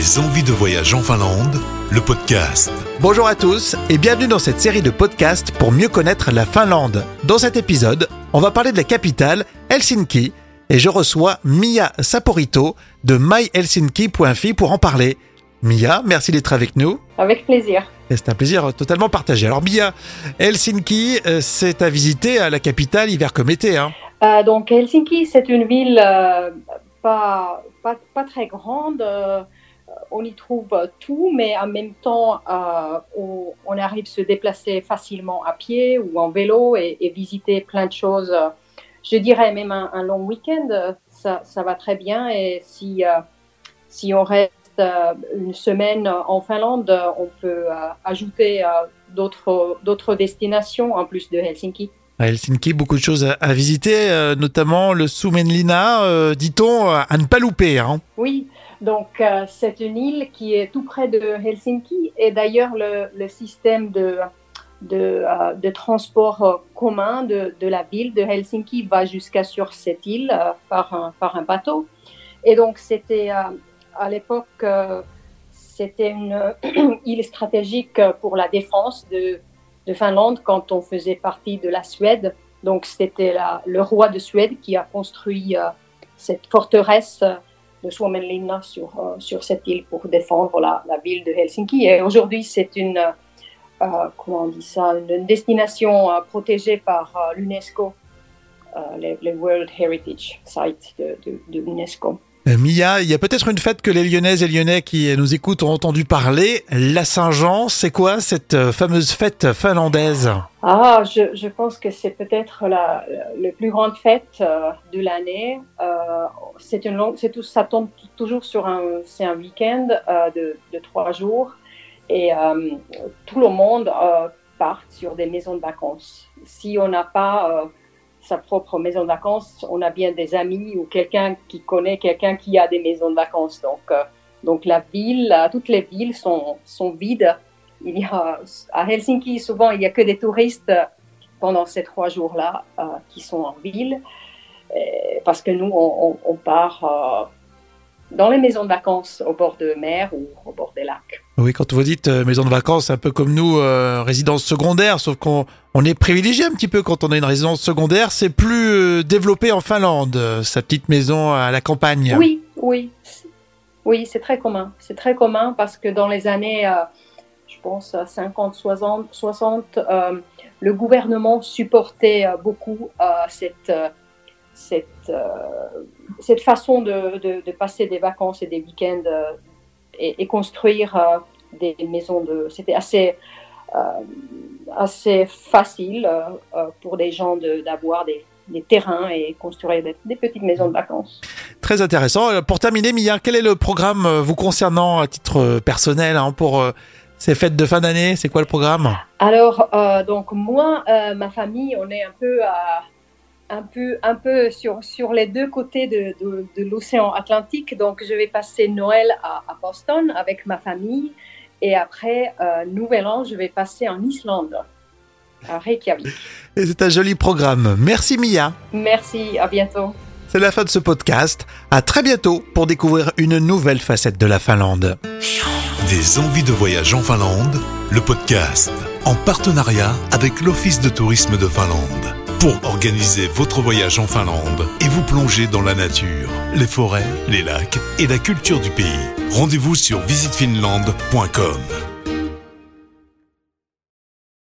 Des envies de voyage en Finlande, le podcast. Bonjour à tous et bienvenue dans cette série de podcasts pour mieux connaître la Finlande. Dans cet épisode, on va parler de la capitale, Helsinki, et je reçois Mia Saporito de myhelsinki.fi pour en parler. Mia, merci d'être avec nous. Avec plaisir. C'est un plaisir totalement partagé. Alors Mia, Helsinki, euh, c'est à visiter à la capitale hiver comme été. Hein. Euh, donc Helsinki, c'est une ville euh, pas, pas, pas, très grande. Euh, on y trouve tout, mais en même temps, euh, on, on, arrive à se déplacer facilement à pied ou en vélo et, et visiter plein de choses. Je dirais même un, un long week-end, ça, ça, va très bien. Et si, euh, si on reste une semaine en Finlande, on peut ajouter d'autres destinations en plus de Helsinki. À Helsinki, beaucoup de choses à, visiter, euh, notamment le Suomenlinna, euh, dit-on, à ne pas louper. Hein. Oui, donc euh, c'est une île qui est tout près de Helsinki et d'ailleurs le, système de, de, de transport commun de, de, la ville de Helsinki va jusqu'à sur cette île par, un, par un bateau. Et donc c'était à l'époque, c'était une île stratégique pour la défense de de Finlande quand on faisait partie de la Suède. Donc c'était le roi de Suède qui a construit euh, cette forteresse de Suomenlinna sur, euh, sur cette île pour défendre la, la ville de Helsinki. Et aujourd'hui, c'est une, euh, comment on dit ça, une destination euh, protégée par l'UNESCO, les, les, World Heritage Sites de, de, de l'UNESCO. Mia, il y a peut-être une fête que les Lyonnaises et Lyonnais qui nous écoutent ont entendu parler. La Saint-Jean, c'est quoi cette fameuse fête finlandaise? Ah, je, je, pense que c'est peut-être la, la, plus grande fête de l'année. Euh, c'est une longue, c'est tout, ça tombe toujours sur un, c'est un week-end euh, de, trois jours et euh, tout le monde part sur des maisons de vacances. Si on n'a pas sa propre maison de vacances, on a bien des amis ou quelqu'un qui connaît quelqu'un qui a des maisons de vacances. Donc, euh, donc la ville, toutes les villes sont, sont vides. Il y a, à Helsinki, souvent, il n'y a que des touristes pendant ces trois jours-là euh, qui sont en ville. Et parce que nous, on, on part euh, dans les maisons de vacances au bord de mer ou au bord des lacs. Oui, quand vous dites euh, maison de vacances, un peu comme nous, euh, résidence secondaire, sauf qu'on on est privilégié un petit peu quand on a une résidence secondaire. C'est plus euh, développé en Finlande, euh, sa petite maison à la campagne. Oui, oui, oui, c'est très commun. C'est très commun parce que dans les années, euh, je pense, 50, 60, 60 le gouvernement supportait beaucoup cette cette, euh, cette façon de, de, de, passer des vacances et des week-ends euh, et, et, construire euh, des maisons de. C'était assez, assez facile pour des gens d'avoir des, des, terrains et construire des, des, petites maisons de vacances. Très intéressant. Pour terminer, Mia, quel est le programme vous concernant à titre personnel hein, pour ces fêtes de fin d'année? C'est quoi le programme? Alors, donc moi, ma famille, on est un peu à un peu, un peu sur, sur les deux côtés de, de, de l'océan Atlantique. Donc, je vais passer Noël à, à, Boston avec ma famille. Et après, euh, Nouvel An, je vais passer en Islande, à Reykjavik. Et c'est un joli programme. Merci Mia. Merci, à bientôt. C'est la fin de ce podcast. À très bientôt pour découvrir une nouvelle facette de la Finlande. Des envies de voyage en Finlande, le podcast, en partenariat avec l'Office de tourisme de Finlande pour organiser votre voyage en Finlande et vous plonger dans la nature, les forêts, les lacs et la culture du pays. Rendez-vous sur visitefinlande.com.